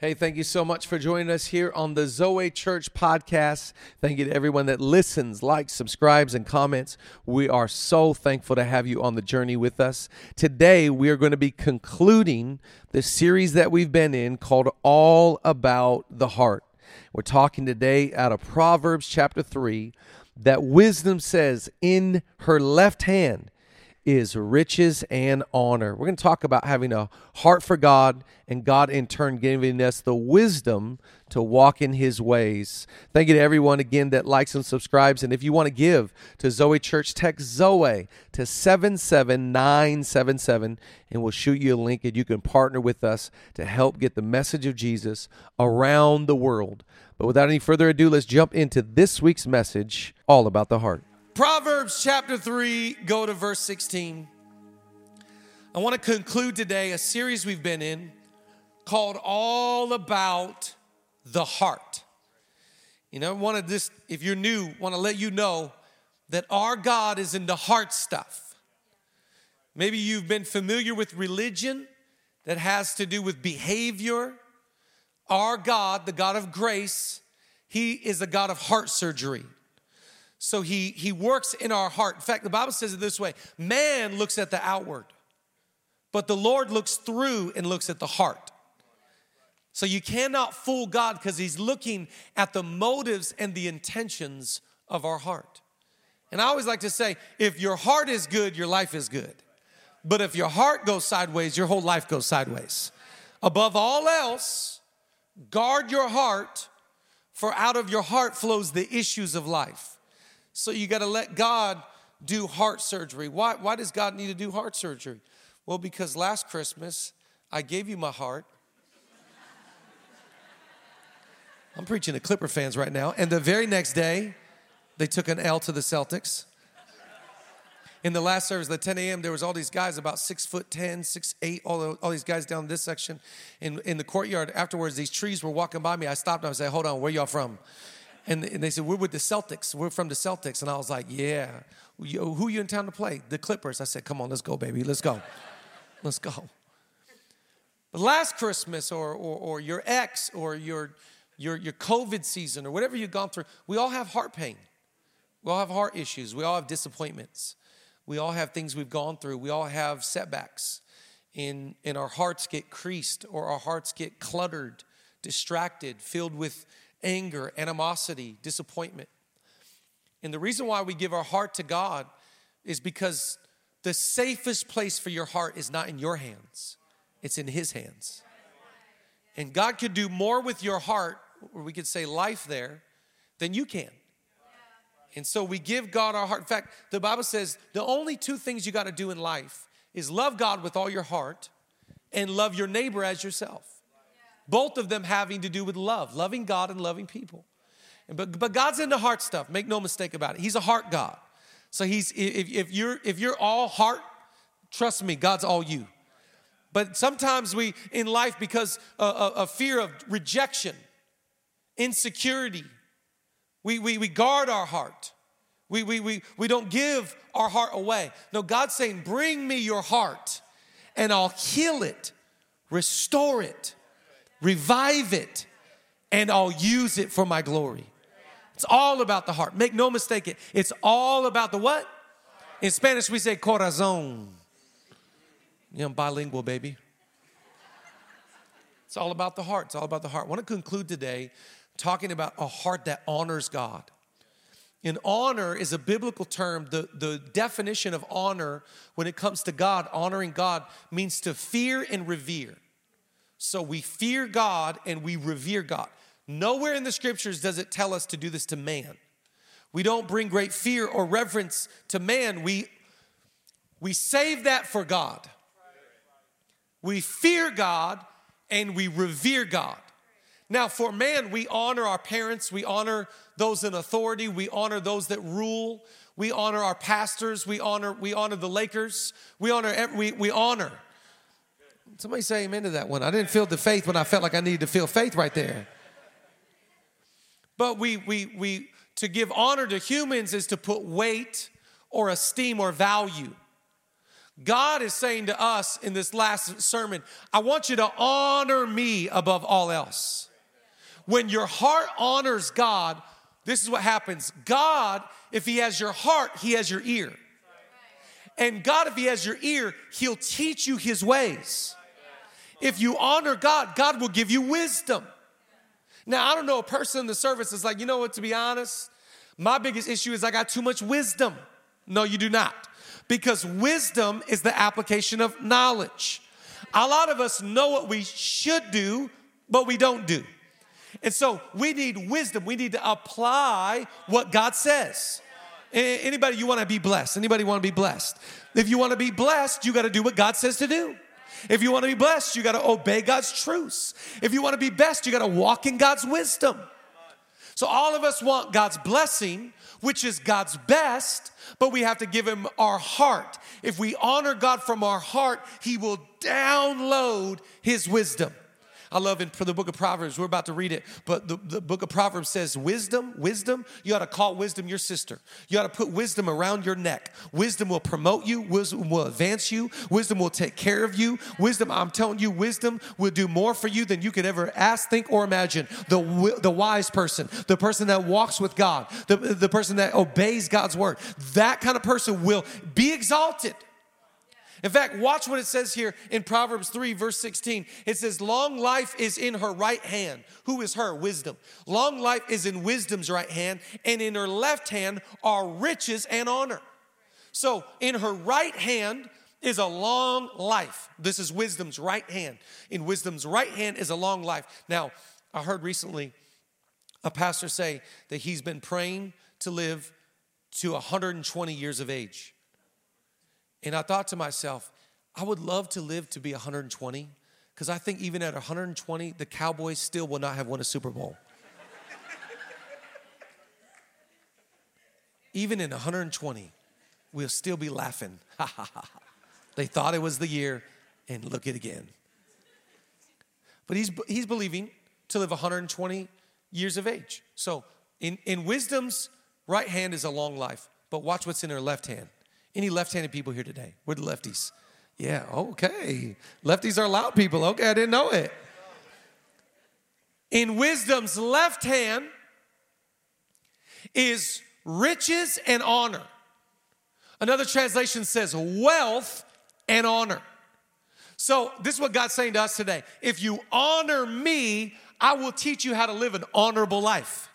Hey, thank you so much for joining us here on the Zoe Church podcast. Thank you to everyone that listens, likes, subscribes, and comments. We are so thankful to have you on the journey with us. Today, we are going to be concluding the series that we've been in called All About the Heart. We're talking today out of Proverbs chapter 3 that wisdom says, In her left hand, is riches and honor. We're going to talk about having a heart for God and God in turn giving us the wisdom to walk in his ways. Thank you to everyone again that likes and subscribes. And if you want to give to Zoe Church, text Zoe to 77977 and we'll shoot you a link and you can partner with us to help get the message of Jesus around the world. But without any further ado, let's jump into this week's message all about the heart. Proverbs chapter 3, go to verse 16. I want to conclude today a series we've been in called All About the Heart. You know, one of this, if you're new, want to let you know that our God is into heart stuff. Maybe you've been familiar with religion that has to do with behavior. Our God, the God of grace, He is a God of heart surgery. So he, he works in our heart. In fact, the Bible says it this way man looks at the outward, but the Lord looks through and looks at the heart. So you cannot fool God because he's looking at the motives and the intentions of our heart. And I always like to say if your heart is good, your life is good. But if your heart goes sideways, your whole life goes sideways. Above all else, guard your heart, for out of your heart flows the issues of life. So you got to let God do heart surgery. Why, why does God need to do heart surgery? Well, because last Christmas, I gave you my heart. I'm preaching to Clipper fans right now. And the very next day, they took an L to the Celtics. In the last service, the 10 a.m., there was all these guys about six foot 10, six, eight, all, the, all these guys down this section. In, in the courtyard afterwards, these trees were walking by me. I stopped and I said, hold on, where y'all from? And, they said, We're with the Celtics. We're from the Celtics. And I was like, Yeah. Who are you in town to play? The Clippers. I said, Come on, let's go, baby. Let's go. Let's go. But last Christmas or, or, or your ex or your, your, your COVID season or whatever you've gone through, we all have heart pain. We all have heart issues. We all have disappointments. We all have things we've gone through. We all have setbacks. And, and our hearts get creased or our hearts get cluttered, distracted, filled with anger, animosity, disappointment. And the reason why we give our heart to God is because the safest place for your heart is not in your hands, it's in His hands. And God could do more with your heart, or we could say life there, than you can. And so we give God our heart. In fact, the Bible says the only two things you got to do in life is love God with all your heart and love your neighbor as yourself. Both of them having to do with love, loving God and loving people. But, but God's into heart stuff, make no mistake about it. He's a heart God. So he's if, if you're if you're all heart, trust me, God's all you. But sometimes we in life, because a, a fear of rejection, insecurity, we, we, we guard our heart. We, we, we, we don't give our heart away. No, God's saying, Bring me your heart and I'll heal it, restore it, revive it, and I'll use it for my glory. It's all about the heart. Make no mistake, it's all about the what? In Spanish, we say corazon. You know, bilingual, baby. It's all about the heart. It's all about the heart. I want to conclude today talking about a heart that honors God. And honor is a biblical term. The, the definition of honor when it comes to God, honoring God, means to fear and revere. So we fear God and we revere God. Nowhere in the scriptures does it tell us to do this to man. We don't bring great fear or reverence to man. We, we save that for God. We fear God and we revere God. Now, for man, we honor our parents, we honor those in authority, we honor those that rule, we honor our pastors, we honor, we honor the Lakers, we honor, we, we honor. Somebody say amen to that one. I didn't feel the faith when I felt like I needed to feel faith right there. But we, we, we, to give honor to humans is to put weight or esteem or value. God is saying to us in this last sermon, I want you to honor me above all else. When your heart honors God, this is what happens. God, if He has your heart, He has your ear. And God, if He has your ear, He'll teach you His ways. If you honor God, God will give you wisdom. Now, I don't know, a person in the service is like, you know what, to be honest, my biggest issue is I got too much wisdom. No, you do not. Because wisdom is the application of knowledge. A lot of us know what we should do, but we don't do. And so we need wisdom. We need to apply what God says. Anybody you want to be blessed? Anybody want to be blessed? If you want to be blessed, you got to do what God says to do. If you want to be blessed, you got to obey God's truths. If you want to be best, you got to walk in God's wisdom. So all of us want God's blessing, which is God's best, but we have to give him our heart. If we honor God from our heart, he will download his wisdom. I love in the book of Proverbs, we're about to read it, but the, the book of Proverbs says, Wisdom, wisdom, you ought to call wisdom your sister. You ought to put wisdom around your neck. Wisdom will promote you, wisdom will advance you, wisdom will take care of you. Wisdom, I'm telling you, wisdom will do more for you than you could ever ask, think, or imagine. The, the wise person, the person that walks with God, the, the person that obeys God's word, that kind of person will be exalted. In fact, watch what it says here in Proverbs 3, verse 16. It says, Long life is in her right hand. Who is her? Wisdom. Long life is in wisdom's right hand, and in her left hand are riches and honor. So, in her right hand is a long life. This is wisdom's right hand. In wisdom's right hand is a long life. Now, I heard recently a pastor say that he's been praying to live to 120 years of age. And I thought to myself, I would love to live to be 120 because I think even at 120, the Cowboys still will not have won a Super Bowl. even in 120, we'll still be laughing. they thought it was the year, and look it again. But he's, he's believing to live 120 years of age. So in, in wisdom's right hand is a long life, but watch what's in her left hand. Any left handed people here today? We're the lefties. Yeah, okay. Lefties are loud people. Okay, I didn't know it. In wisdom's left hand is riches and honor. Another translation says wealth and honor. So, this is what God's saying to us today. If you honor me, I will teach you how to live an honorable life.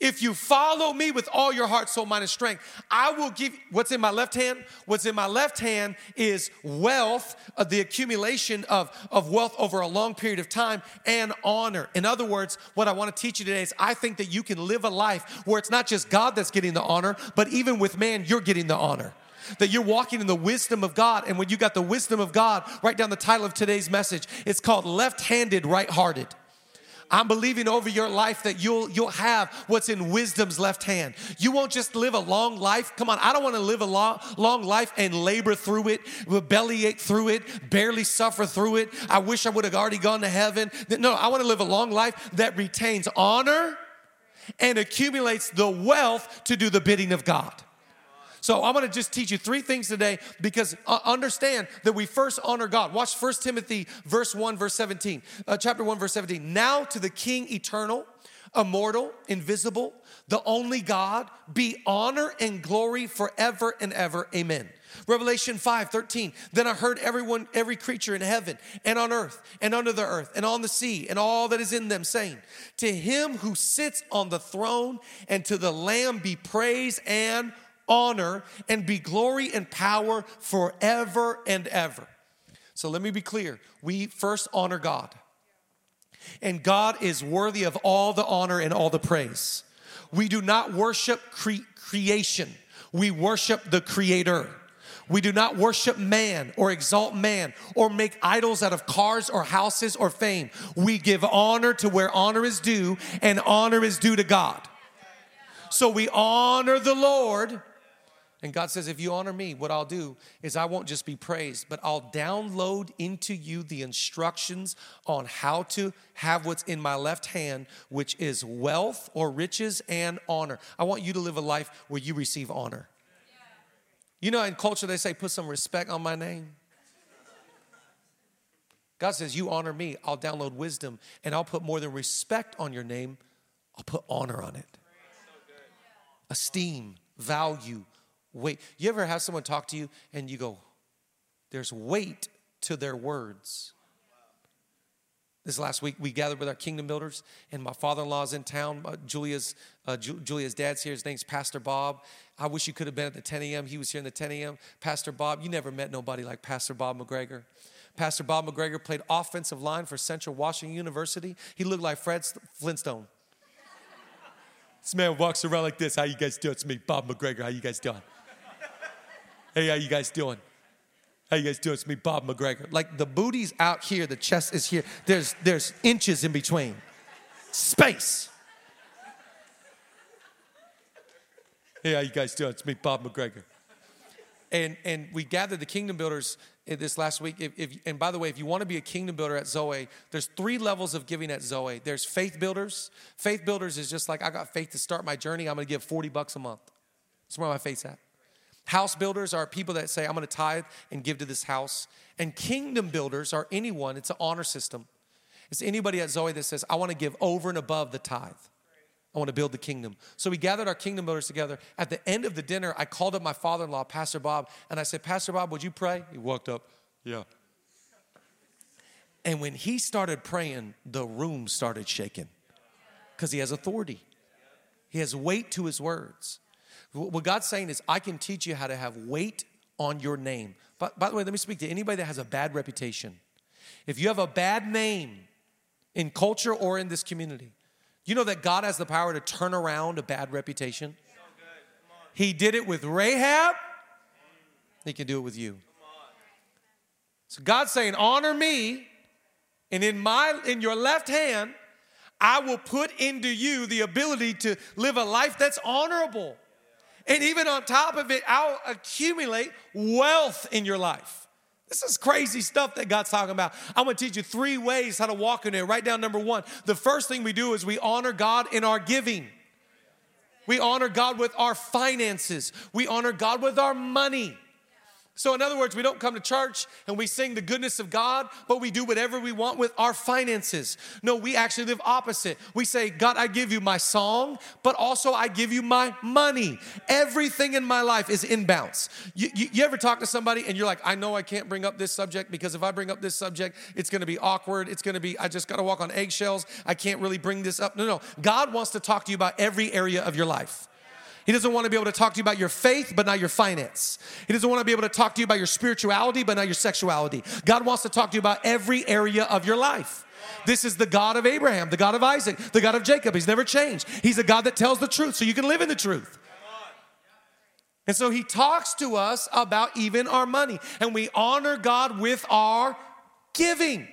If you follow me with all your heart, soul, mind, and strength, I will give what's in my left hand. What's in my left hand is wealth, uh, the accumulation of, of wealth over a long period of time, and honor. In other words, what I want to teach you today is I think that you can live a life where it's not just God that's getting the honor, but even with man, you're getting the honor that you're walking in the wisdom of God. And when you got the wisdom of God, write down the title of today's message. It's called Left Handed, Right Hearted. I'm believing over your life that you'll you'll have what's in wisdom's left hand. You won't just live a long life. Come on, I don't want to live a long, long life and labor through it, bellyache through it, barely suffer through it. I wish I would have already gone to heaven. No, I want to live a long life that retains honor and accumulates the wealth to do the bidding of God. So I'm going to just teach you three things today because uh, understand that we first honor God. Watch 1 Timothy verse 1 verse 17. Uh, chapter 1 verse 17. Now to the king eternal, immortal, invisible, the only God, be honor and glory forever and ever. Amen. Revelation 5 13. Then I heard everyone, every creature in heaven and on earth and under the earth and on the sea and all that is in them saying, To him who sits on the throne and to the Lamb be praise and honor, and be glory and power forever and ever. So let me be clear. We first honor God. And God is worthy of all the honor and all the praise. We do not worship cre- creation, we worship the Creator. We do not worship man or exalt man or make idols out of cars or houses or fame. We give honor to where honor is due, and honor is due to God. So we honor the Lord and God says, if you honor me, what I'll do is I won't just be praised, but I'll download into you the instructions on how to have what's in my left hand, which is wealth or riches and honor. I want you to live a life where you receive honor. You know, in culture, they say, put some respect on my name. God says, You honor me, I'll download wisdom, and I'll put more than respect on your name, I'll put honor on it. Esteem, value, weight. You ever have someone talk to you and you go, There's weight to their words. This last week, we gathered with our kingdom builders, and my father-in-law's in town. Uh, Julia's uh, Ju- Julia's dad's here. His name's Pastor Bob. I wish you could have been at the 10 a.m. He was here in the 10 a.m. Pastor Bob, you never met nobody like Pastor Bob McGregor. Pastor Bob McGregor played offensive line for Central Washington University. He looked like Fred Flintstone. this man walks around like this. How you guys doing? It's me, Bob McGregor. How you guys doing? Hey, how you guys doing? How you guys doing? It's me, Bob McGregor. Like the booty's out here, the chest is here. There's there's inches in between. Space. Hey, how you guys doing? It's me, Bob McGregor. And and we gathered the kingdom builders eh, this last week. If, if, and by the way, if you want to be a kingdom builder at Zoe, there's three levels of giving at Zoe. There's faith builders. Faith builders is just like I got faith to start my journey. I'm going to give 40 bucks a month. That's where my faith's at. House builders are people that say, I'm going to tithe and give to this house. And kingdom builders are anyone, it's an honor system. It's anybody at Zoe that says, I want to give over and above the tithe. I want to build the kingdom. So we gathered our kingdom builders together. At the end of the dinner, I called up my father in law, Pastor Bob, and I said, Pastor Bob, would you pray? He walked up, Yeah. And when he started praying, the room started shaking because he has authority, he has weight to his words. What God's saying is, I can teach you how to have weight on your name. But by the way, let me speak to anybody that has a bad reputation. If you have a bad name in culture or in this community, you know that God has the power to turn around a bad reputation? He did it with Rahab, He can do it with you. So God's saying, honor me, and in my in your left hand, I will put into you the ability to live a life that's honorable. And even on top of it, I'll accumulate wealth in your life. This is crazy stuff that God's talking about. I'm gonna teach you three ways how to walk in it. Write down number one. The first thing we do is we honor God in our giving. We honor God with our finances. We honor God with our money. So, in other words, we don't come to church and we sing the goodness of God, but we do whatever we want with our finances. No, we actually live opposite. We say, God, I give you my song, but also I give you my money. Everything in my life is inbounds. You, you, you ever talk to somebody and you're like, I know I can't bring up this subject because if I bring up this subject, it's gonna be awkward. It's gonna be, I just gotta walk on eggshells. I can't really bring this up. No, no. God wants to talk to you about every area of your life. He doesn't want to be able to talk to you about your faith, but not your finance. He doesn't want to be able to talk to you about your spirituality, but not your sexuality. God wants to talk to you about every area of your life. This is the God of Abraham, the God of Isaac, the God of Jacob. He's never changed. He's a God that tells the truth so you can live in the truth. And so he talks to us about even our money, and we honor God with our giving.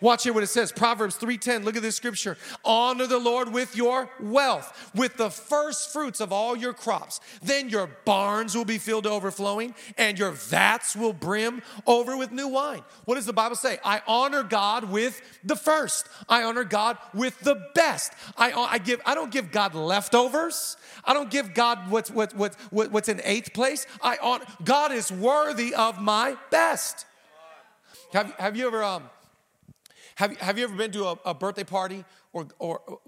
Watch here what it says. Proverbs 3:10. Look at this scripture. Honor the Lord with your wealth, with the first fruits of all your crops. Then your barns will be filled to overflowing, and your vats will brim over with new wine. What does the Bible say? I honor God with the first. I honor God with the best. I, I give. I don't give God leftovers. I don't give God what's what, what, what, what's in eighth place. I honor, God is worthy of my best. Have, have you ever um, have, have you ever been to a, a birthday party or, or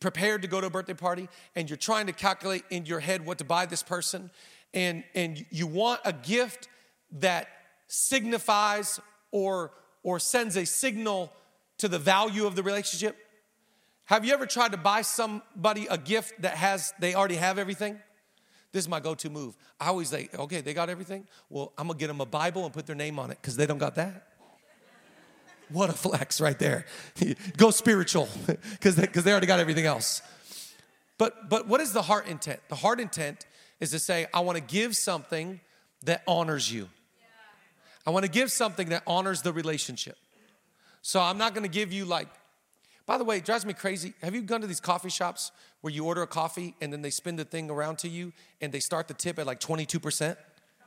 prepared to go to a birthday party and you're trying to calculate in your head what to buy this person and, and you want a gift that signifies or, or sends a signal to the value of the relationship? Have you ever tried to buy somebody a gift that has, they already have everything? This is my go to move. I always say, okay, they got everything. Well, I'm gonna get them a Bible and put their name on it because they don't got that. What a flex right there. Go spiritual because they, cause they already got everything else. But, but what is the heart intent? The heart intent is to say, I want to give something that honors you. I want to give something that honors the relationship. So I'm not going to give you like, by the way, it drives me crazy. Have you gone to these coffee shops where you order a coffee and then they spin the thing around to you and they start the tip at like 22%?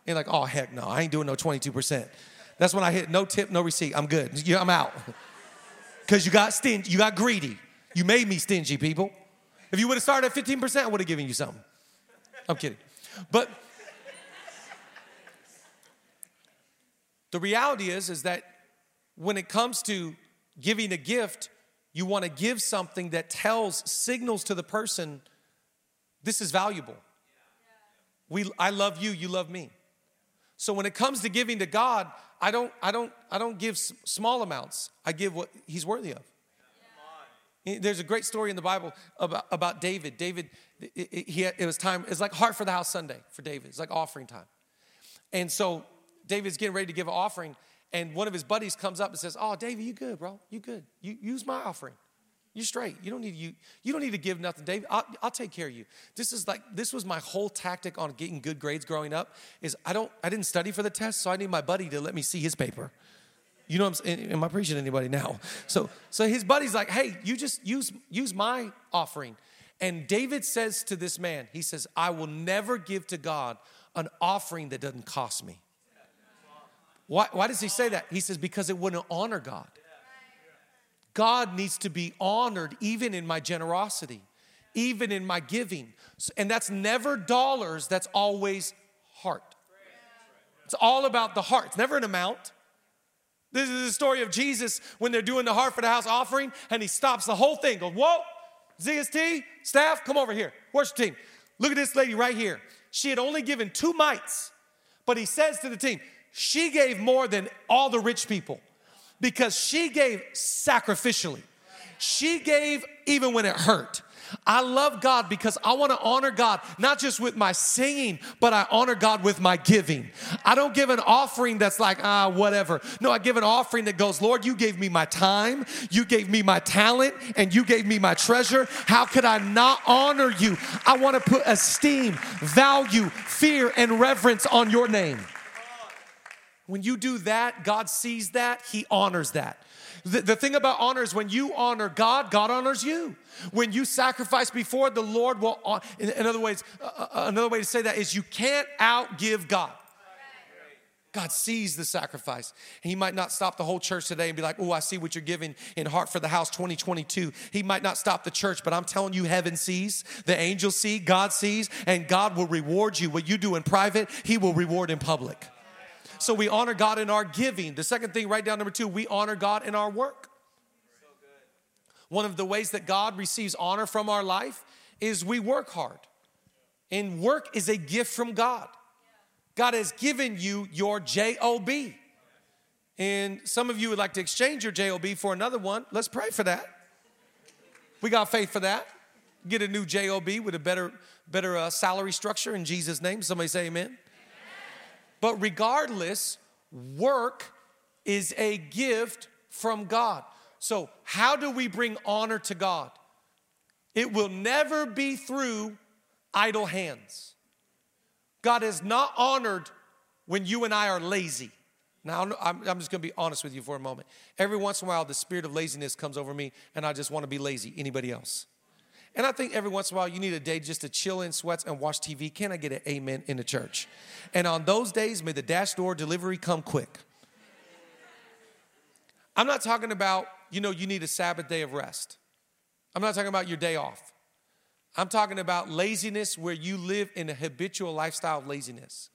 And like, oh, heck no, I ain't doing no 22%. That's when I hit no tip, no receipt. I'm good. Yeah, I'm out. Because you got stingy, you got greedy. You made me stingy, people. If you would have started at 15%, I would have given you something. I'm kidding. But The reality is, is that when it comes to giving a gift, you want to give something that tells, signals to the person, this is valuable. We, I love you, you love me. So when it comes to giving to God, I don't, I don't, I don't give small amounts. I give what He's worthy of. There's a great story in the Bible about, about David. David, it, he, it was time, it's like Heart for the House Sunday for David. It's like offering time. And so David's getting ready to give an offering, and one of his buddies comes up and says, Oh, David, you good, bro. You good. You use my offering. You straight. You don't need you. You don't need to give nothing, David. I'll, I'll take care of you. This is like this was my whole tactic on getting good grades growing up. Is I don't I didn't study for the test, so I need my buddy to let me see his paper. You know, I'm saying? Am I preaching anybody now? So so his buddy's like, hey, you just use use my offering. And David says to this man, he says, I will never give to God an offering that doesn't cost me. Why, why does he say that? He says, because it wouldn't honor God. God needs to be honored even in my generosity, even in my giving. And that's never dollars, that's always heart. It's all about the heart, it's never an amount. This is the story of Jesus when they're doing the heart for the house offering, and he stops the whole thing, goes, Whoa, ZST, staff, come over here. Worship team. Look at this lady right here. She had only given two mites, but he says to the team, she gave more than all the rich people because she gave sacrificially. She gave even when it hurt. I love God because I want to honor God, not just with my singing, but I honor God with my giving. I don't give an offering that's like, ah, whatever. No, I give an offering that goes, Lord, you gave me my time, you gave me my talent, and you gave me my treasure. How could I not honor you? I want to put esteem, value, fear, and reverence on your name. When you do that, God sees that, He honors that. The, the thing about honor is when you honor God, God honors you. When you sacrifice before the Lord will, in, in other ways, uh, uh, another way to say that is you can't outgive God. God sees the sacrifice. He might not stop the whole church today and be like, oh, I see what you're giving in Heart for the House 2022. He might not stop the church, but I'm telling you, heaven sees, the angels see, God sees, and God will reward you. What you do in private, He will reward in public. So we honor God in our giving. The second thing, write down number two, we honor God in our work. One of the ways that God receives honor from our life is we work hard. And work is a gift from God. God has given you your JOB. And some of you would like to exchange your JOB for another one. Let's pray for that. We got faith for that. Get a new JOB with a better, better uh, salary structure in Jesus' name. Somebody say amen. But regardless, work is a gift from God. So, how do we bring honor to God? It will never be through idle hands. God is not honored when you and I are lazy. Now, I'm, just gonna be honest with you for a moment. Every once in a while, the spirit of laziness comes over me, and I just wanna be lazy. Anybody else? And I think every once in a while you need a day just to chill in sweats and watch TV. Can I get an amen in the church? And on those days, may the dash door delivery come quick. I'm not talking about, you know, you need a Sabbath day of rest. I'm not talking about your day off. I'm talking about laziness where you live in a habitual lifestyle of laziness.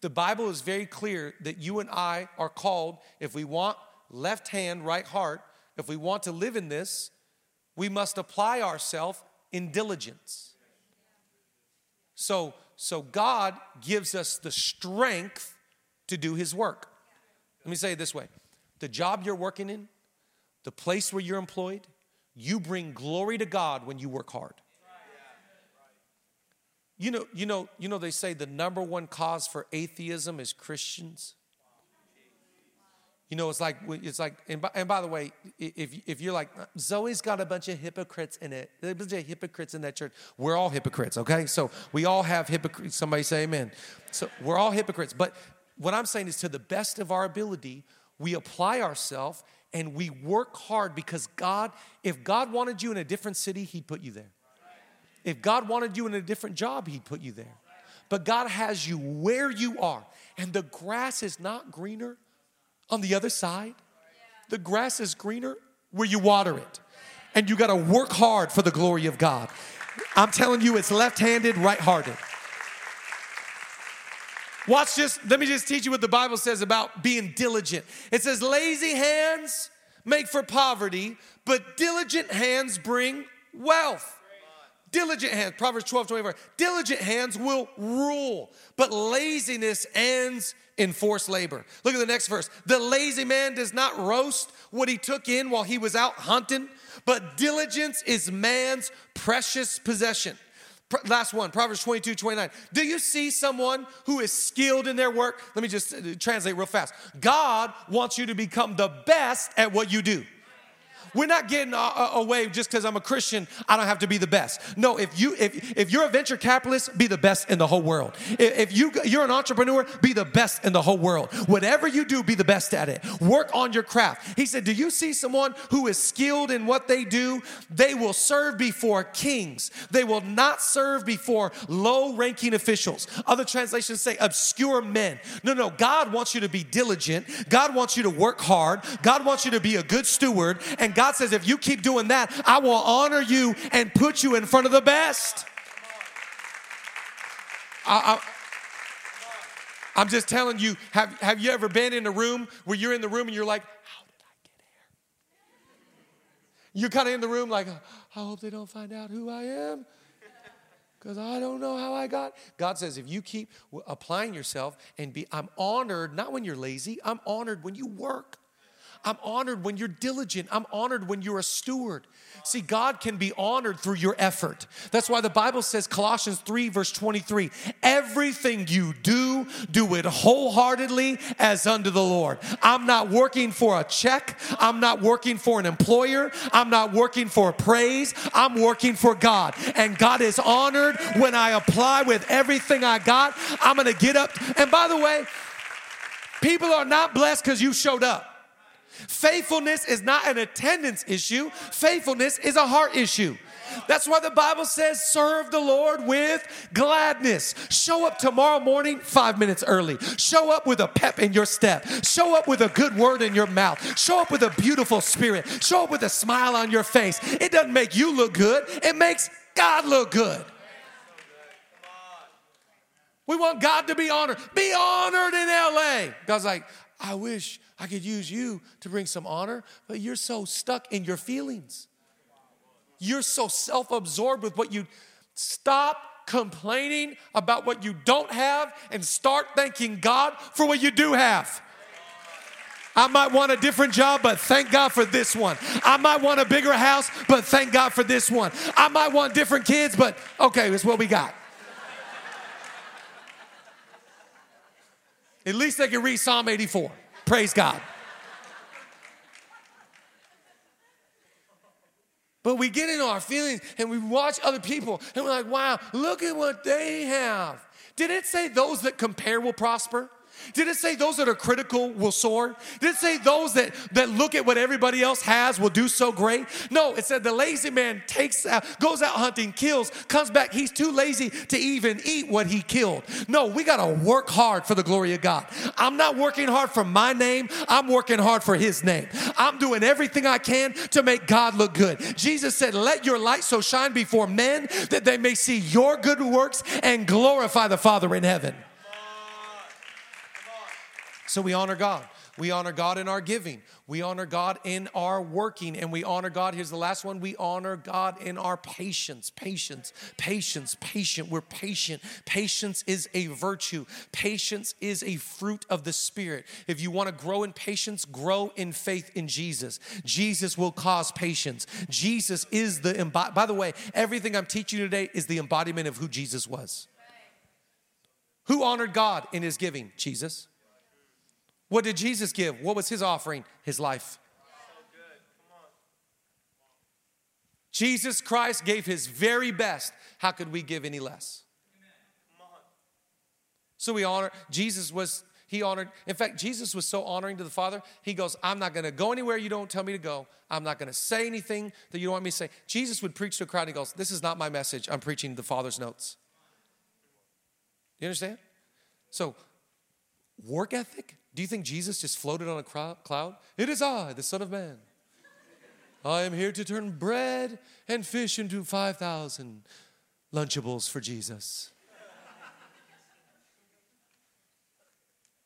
The Bible is very clear that you and I are called, if we want left hand, right heart, if we want to live in this, we must apply ourselves in diligence. So, so God gives us the strength to do his work. Let me say it this way the job you're working in, the place where you're employed, you bring glory to God when you work hard. You know, you know, you know, they say the number one cause for atheism is Christians. You know, it's like it's like, and by, and by, the way, if if you're like Zoe's got a bunch of hypocrites in it, there's a bunch of hypocrites in that church. We're all hypocrites, okay? So we all have hypocrites. Somebody say Amen. So we're all hypocrites. But what I'm saying is, to the best of our ability, we apply ourselves and we work hard because God, if God wanted you in a different city, He'd put you there. If God wanted you in a different job, He'd put you there. But God has you where you are, and the grass is not greener on the other side, the grass is greener where you water it. And you got to work hard for the glory of God. I'm telling you, it's left handed, right hearted. Watch this. Let me just teach you what the Bible says about being diligent. It says, lazy hands make for poverty, but diligent hands bring wealth. Diligent hands, Proverbs 12, 24. Diligent hands will rule, but laziness ends in forced labor. Look at the next verse. The lazy man does not roast what he took in while he was out hunting, but diligence is man's precious possession. Last one, Proverbs 22, 29. Do you see someone who is skilled in their work? Let me just uh, translate real fast. God wants you to become the best at what you do. We're not getting away just because I'm a Christian, I don't have to be the best. No, if you if if you're a venture capitalist, be the best in the whole world. If you you're an entrepreneur, be the best in the whole world. Whatever you do, be the best at it. Work on your craft. He said, "Do you see someone who is skilled in what they do? They will serve before kings. They will not serve before low-ranking officials." Other translations say obscure men. No, no, God wants you to be diligent. God wants you to work hard. God wants you to be a good steward and God God says, if you keep doing that, I will honor you and put you in front of the best. I, I, I'm just telling you, have, have you ever been in a room where you're in the room and you're like, how did I get here? You're kind of in the room like, I hope they don't find out who I am because I don't know how I got. God says, if you keep applying yourself and be, I'm honored, not when you're lazy, I'm honored when you work. I'm honored when you're diligent. I'm honored when you're a steward. See, God can be honored through your effort. That's why the Bible says, Colossians 3, verse 23, everything you do, do it wholeheartedly as unto the Lord. I'm not working for a check. I'm not working for an employer. I'm not working for praise. I'm working for God. And God is honored when I apply with everything I got. I'm going to get up. And by the way, people are not blessed because you showed up. Faithfulness is not an attendance issue, faithfulness is a heart issue. That's why the Bible says, serve the Lord with gladness. Show up tomorrow morning five minutes early. Show up with a pep in your step. Show up with a good word in your mouth. Show up with a beautiful spirit. Show up with a smile on your face. It doesn't make you look good, it makes God look good. We want God to be honored. Be honored in LA. God's like, I wish I could use you to bring some honor, but you're so stuck in your feelings. You're so self absorbed with what you stop complaining about what you don't have and start thanking God for what you do have. I might want a different job, but thank God for this one. I might want a bigger house, but thank God for this one. I might want different kids, but okay, it's what we got. At least they can read Psalm 84. Praise God. But we get into our feelings and we watch other people and we're like, wow, look at what they have. Did it say those that compare will prosper? Did it say those that are critical will soar? Did it say those that, that look at what everybody else has will do so great? No, it said the lazy man takes out, goes out hunting, kills, comes back. He's too lazy to even eat what he killed. No, we got to work hard for the glory of God. I'm not working hard for my name, I'm working hard for his name. I'm doing everything I can to make God look good. Jesus said, Let your light so shine before men that they may see your good works and glorify the Father in heaven. So we honor God. We honor God in our giving. We honor God in our working. And we honor God. Here's the last one. We honor God in our patience. Patience, patience, patient. We're patient. Patience is a virtue. Patience is a fruit of the Spirit. If you want to grow in patience, grow in faith in Jesus. Jesus will cause patience. Jesus is the, by the way, everything I'm teaching today is the embodiment of who Jesus was. Who honored God in his giving? Jesus. What did Jesus give? What was his offering? His life. Jesus Christ gave his very best. How could we give any less? So we honor, Jesus was, he honored, in fact, Jesus was so honoring to the Father, he goes, I'm not gonna go anywhere you don't tell me to go. I'm not gonna say anything that you don't want me to say. Jesus would preach to a crowd, he goes, This is not my message, I'm preaching the Father's notes. You understand? So, work ethic, do you think Jesus just floated on a cloud? It is I, the Son of Man. I am here to turn bread and fish into 5,000 Lunchables for Jesus.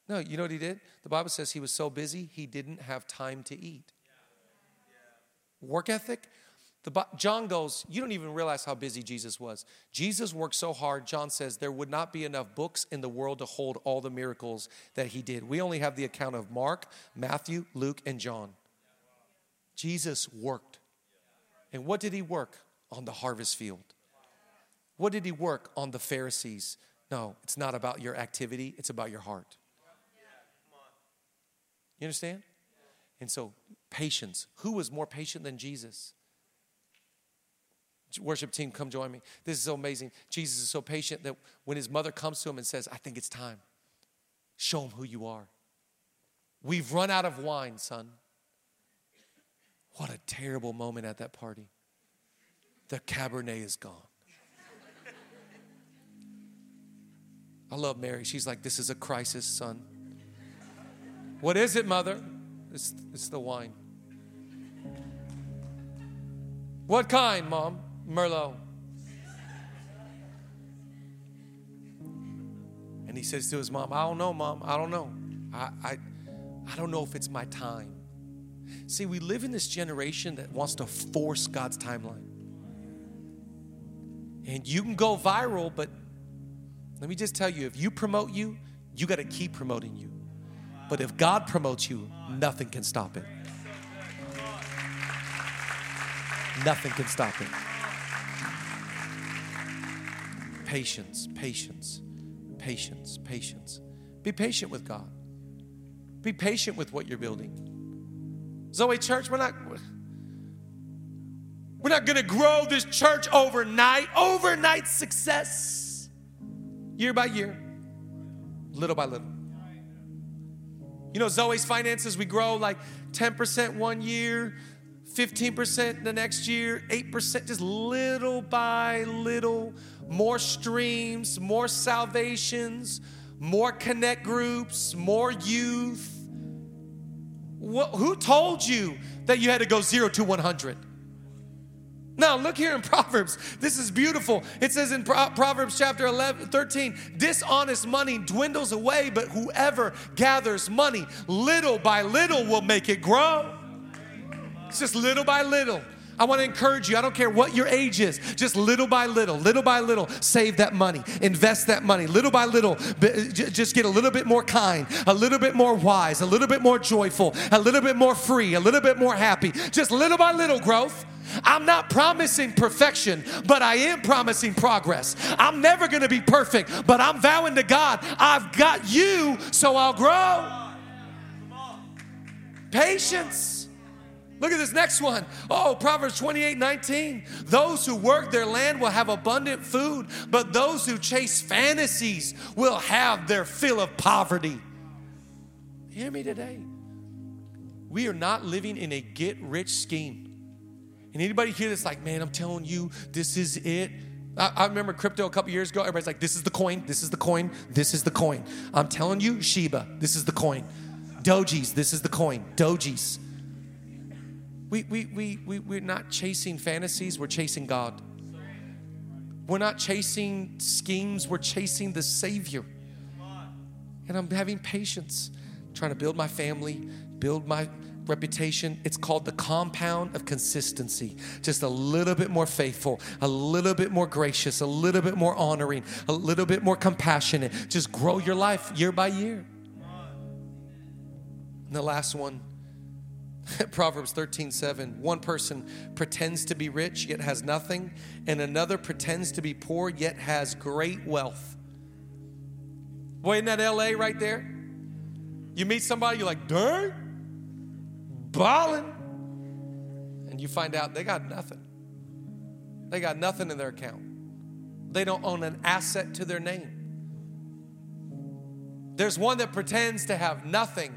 No, you know what he did? The Bible says he was so busy, he didn't have time to eat. Work ethic? The, John goes, You don't even realize how busy Jesus was. Jesus worked so hard, John says, there would not be enough books in the world to hold all the miracles that he did. We only have the account of Mark, Matthew, Luke, and John. Jesus worked. And what did he work? On the harvest field. What did he work on the Pharisees? No, it's not about your activity, it's about your heart. You understand? And so, patience. Who was more patient than Jesus? Worship team, come join me. This is so amazing. Jesus is so patient that when his mother comes to him and says, I think it's time, show him who you are. We've run out of wine, son. What a terrible moment at that party. The Cabernet is gone. I love Mary. She's like, This is a crisis, son. What is it, mother? It's, it's the wine. What kind, mom? Merlot. And he says to his mom, I don't know, mom. I don't know. I, I, I don't know if it's my time. See, we live in this generation that wants to force God's timeline. And you can go viral, but let me just tell you if you promote you, you got to keep promoting you. But if God promotes you, nothing can stop it. Nothing can stop it. Patience, patience, patience, patience. Be patient with God. Be patient with what you're building. Zoe Church, we're not we're not going to grow this church overnight. Overnight success. Year by year, little by little. You know, Zoe's finances, we grow like 10% one year, 15% in the next year, 8%, just little by little, more streams, more salvations, more connect groups, more youth. What, who told you that you had to go zero to 100? Now, look here in Proverbs. This is beautiful. It says in Proverbs chapter 11, 13, dishonest money dwindles away, but whoever gathers money little by little will make it grow. It's just little by little. I want to encourage you. I don't care what your age is. Just little by little, little by little, save that money, invest that money. Little by little, just get a little bit more kind, a little bit more wise, a little bit more joyful, a little bit more free, a little bit more happy. Just little by little growth. I'm not promising perfection, but I am promising progress. I'm never going to be perfect, but I'm vowing to God, I've got you, so I'll grow. Patience. Look at this next one. Oh, Proverbs 28 19. Those who work their land will have abundant food, but those who chase fantasies will have their fill of poverty. Hear me today. We are not living in a get rich scheme. And anybody here that's like, man, I'm telling you, this is it. I, I remember crypto a couple years ago. Everybody's like, this is the coin, this is the coin, this is the coin. I'm telling you, Shiba, this is the coin. Dojis, this is the coin. Dojis. We, we, we, we, we're not chasing fantasies, we're chasing God. We're not chasing schemes, we're chasing the Savior. And I'm having patience, trying to build my family, build my reputation. It's called the compound of consistency. Just a little bit more faithful, a little bit more gracious, a little bit more honoring, a little bit more compassionate. Just grow your life year by year. And the last one, Proverbs 13, 7. One person pretends to be rich yet has nothing, and another pretends to be poor yet has great wealth. Boy, isn't that LA right there? You meet somebody, you're like, dang, balling. And you find out they got nothing. They got nothing in their account. They don't own an asset to their name. There's one that pretends to have nothing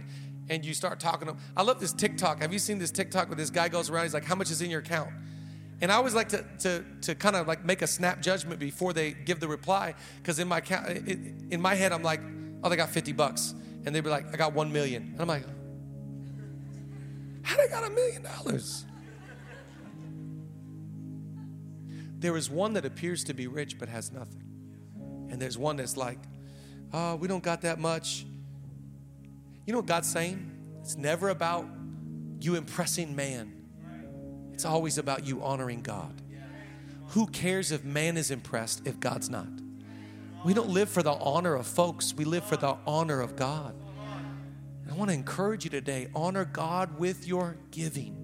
and you start talking to them. I love this TikTok. Have you seen this TikTok where this guy goes around? He's like, How much is in your account? And I always like to, to, to kind of like make a snap judgment before they give the reply. Because in my in my head, I'm like, Oh, they got 50 bucks. And they'd be like, I got 1 million. And I'm like, How they got a million dollars? There is one that appears to be rich but has nothing. And there's one that's like, Oh, we don't got that much You know what God's saying? It's never about you impressing man, it's always about you honoring God. Who cares if man is impressed if God's not? We don't live for the honor of folks, we live for the honor of God. I want to encourage you today honor God with your giving.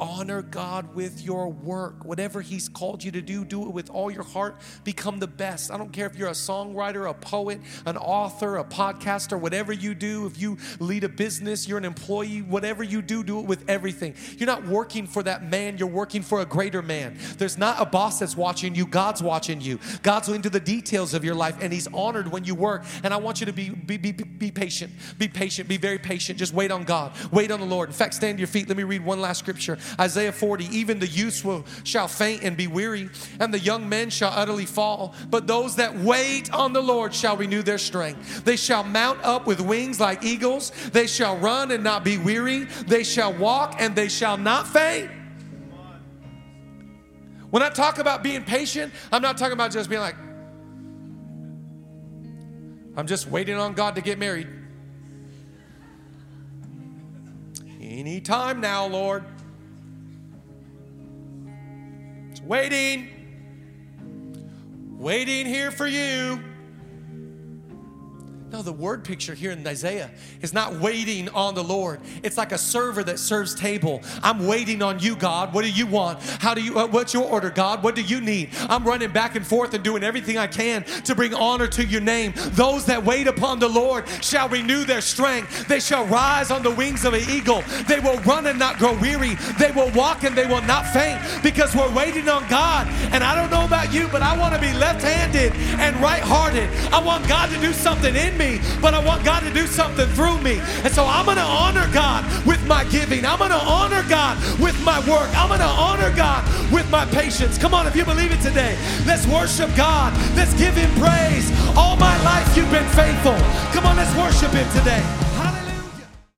Honor God with your work. Whatever He's called you to do, do it with all your heart. Become the best. I don't care if you're a songwriter, a poet, an author, a podcaster, whatever you do. If you lead a business, you're an employee, whatever you do, do it with everything. You're not working for that man, you're working for a greater man. There's not a boss that's watching you, God's watching you. God's into the details of your life, and He's honored when you work. And I want you to be, be, be, be patient. Be patient. Be very patient. Just wait on God. Wait on the Lord. In fact, stand to your feet. Let me read one last scripture. Isaiah 40, even the youths will, shall faint and be weary, and the young men shall utterly fall. But those that wait on the Lord shall renew their strength. They shall mount up with wings like eagles. They shall run and not be weary. They shall walk and they shall not faint. When I talk about being patient, I'm not talking about just being like, I'm just waiting on God to get married. Anytime now, Lord. Waiting, waiting here for you. No, the word picture here in Isaiah is not waiting on the Lord. It's like a server that serves table. I'm waiting on you, God. What do you want? How do you? Uh, what's your order, God? What do you need? I'm running back and forth and doing everything I can to bring honor to your name. Those that wait upon the Lord shall renew their strength. They shall rise on the wings of an eagle. They will run and not grow weary. They will walk and they will not faint because we're waiting on God. And I don't know about you, but I want to be left-handed and right-hearted. I want God to do something me, but I want God to do something through me. And so I'm going to honor God with my giving. I'm going to honor God with my work. I'm going to honor God with my patience. Come on, if you believe it today, let's worship God. Let's give Him praise. All my life, you've been faithful. Come on, let's worship Him today.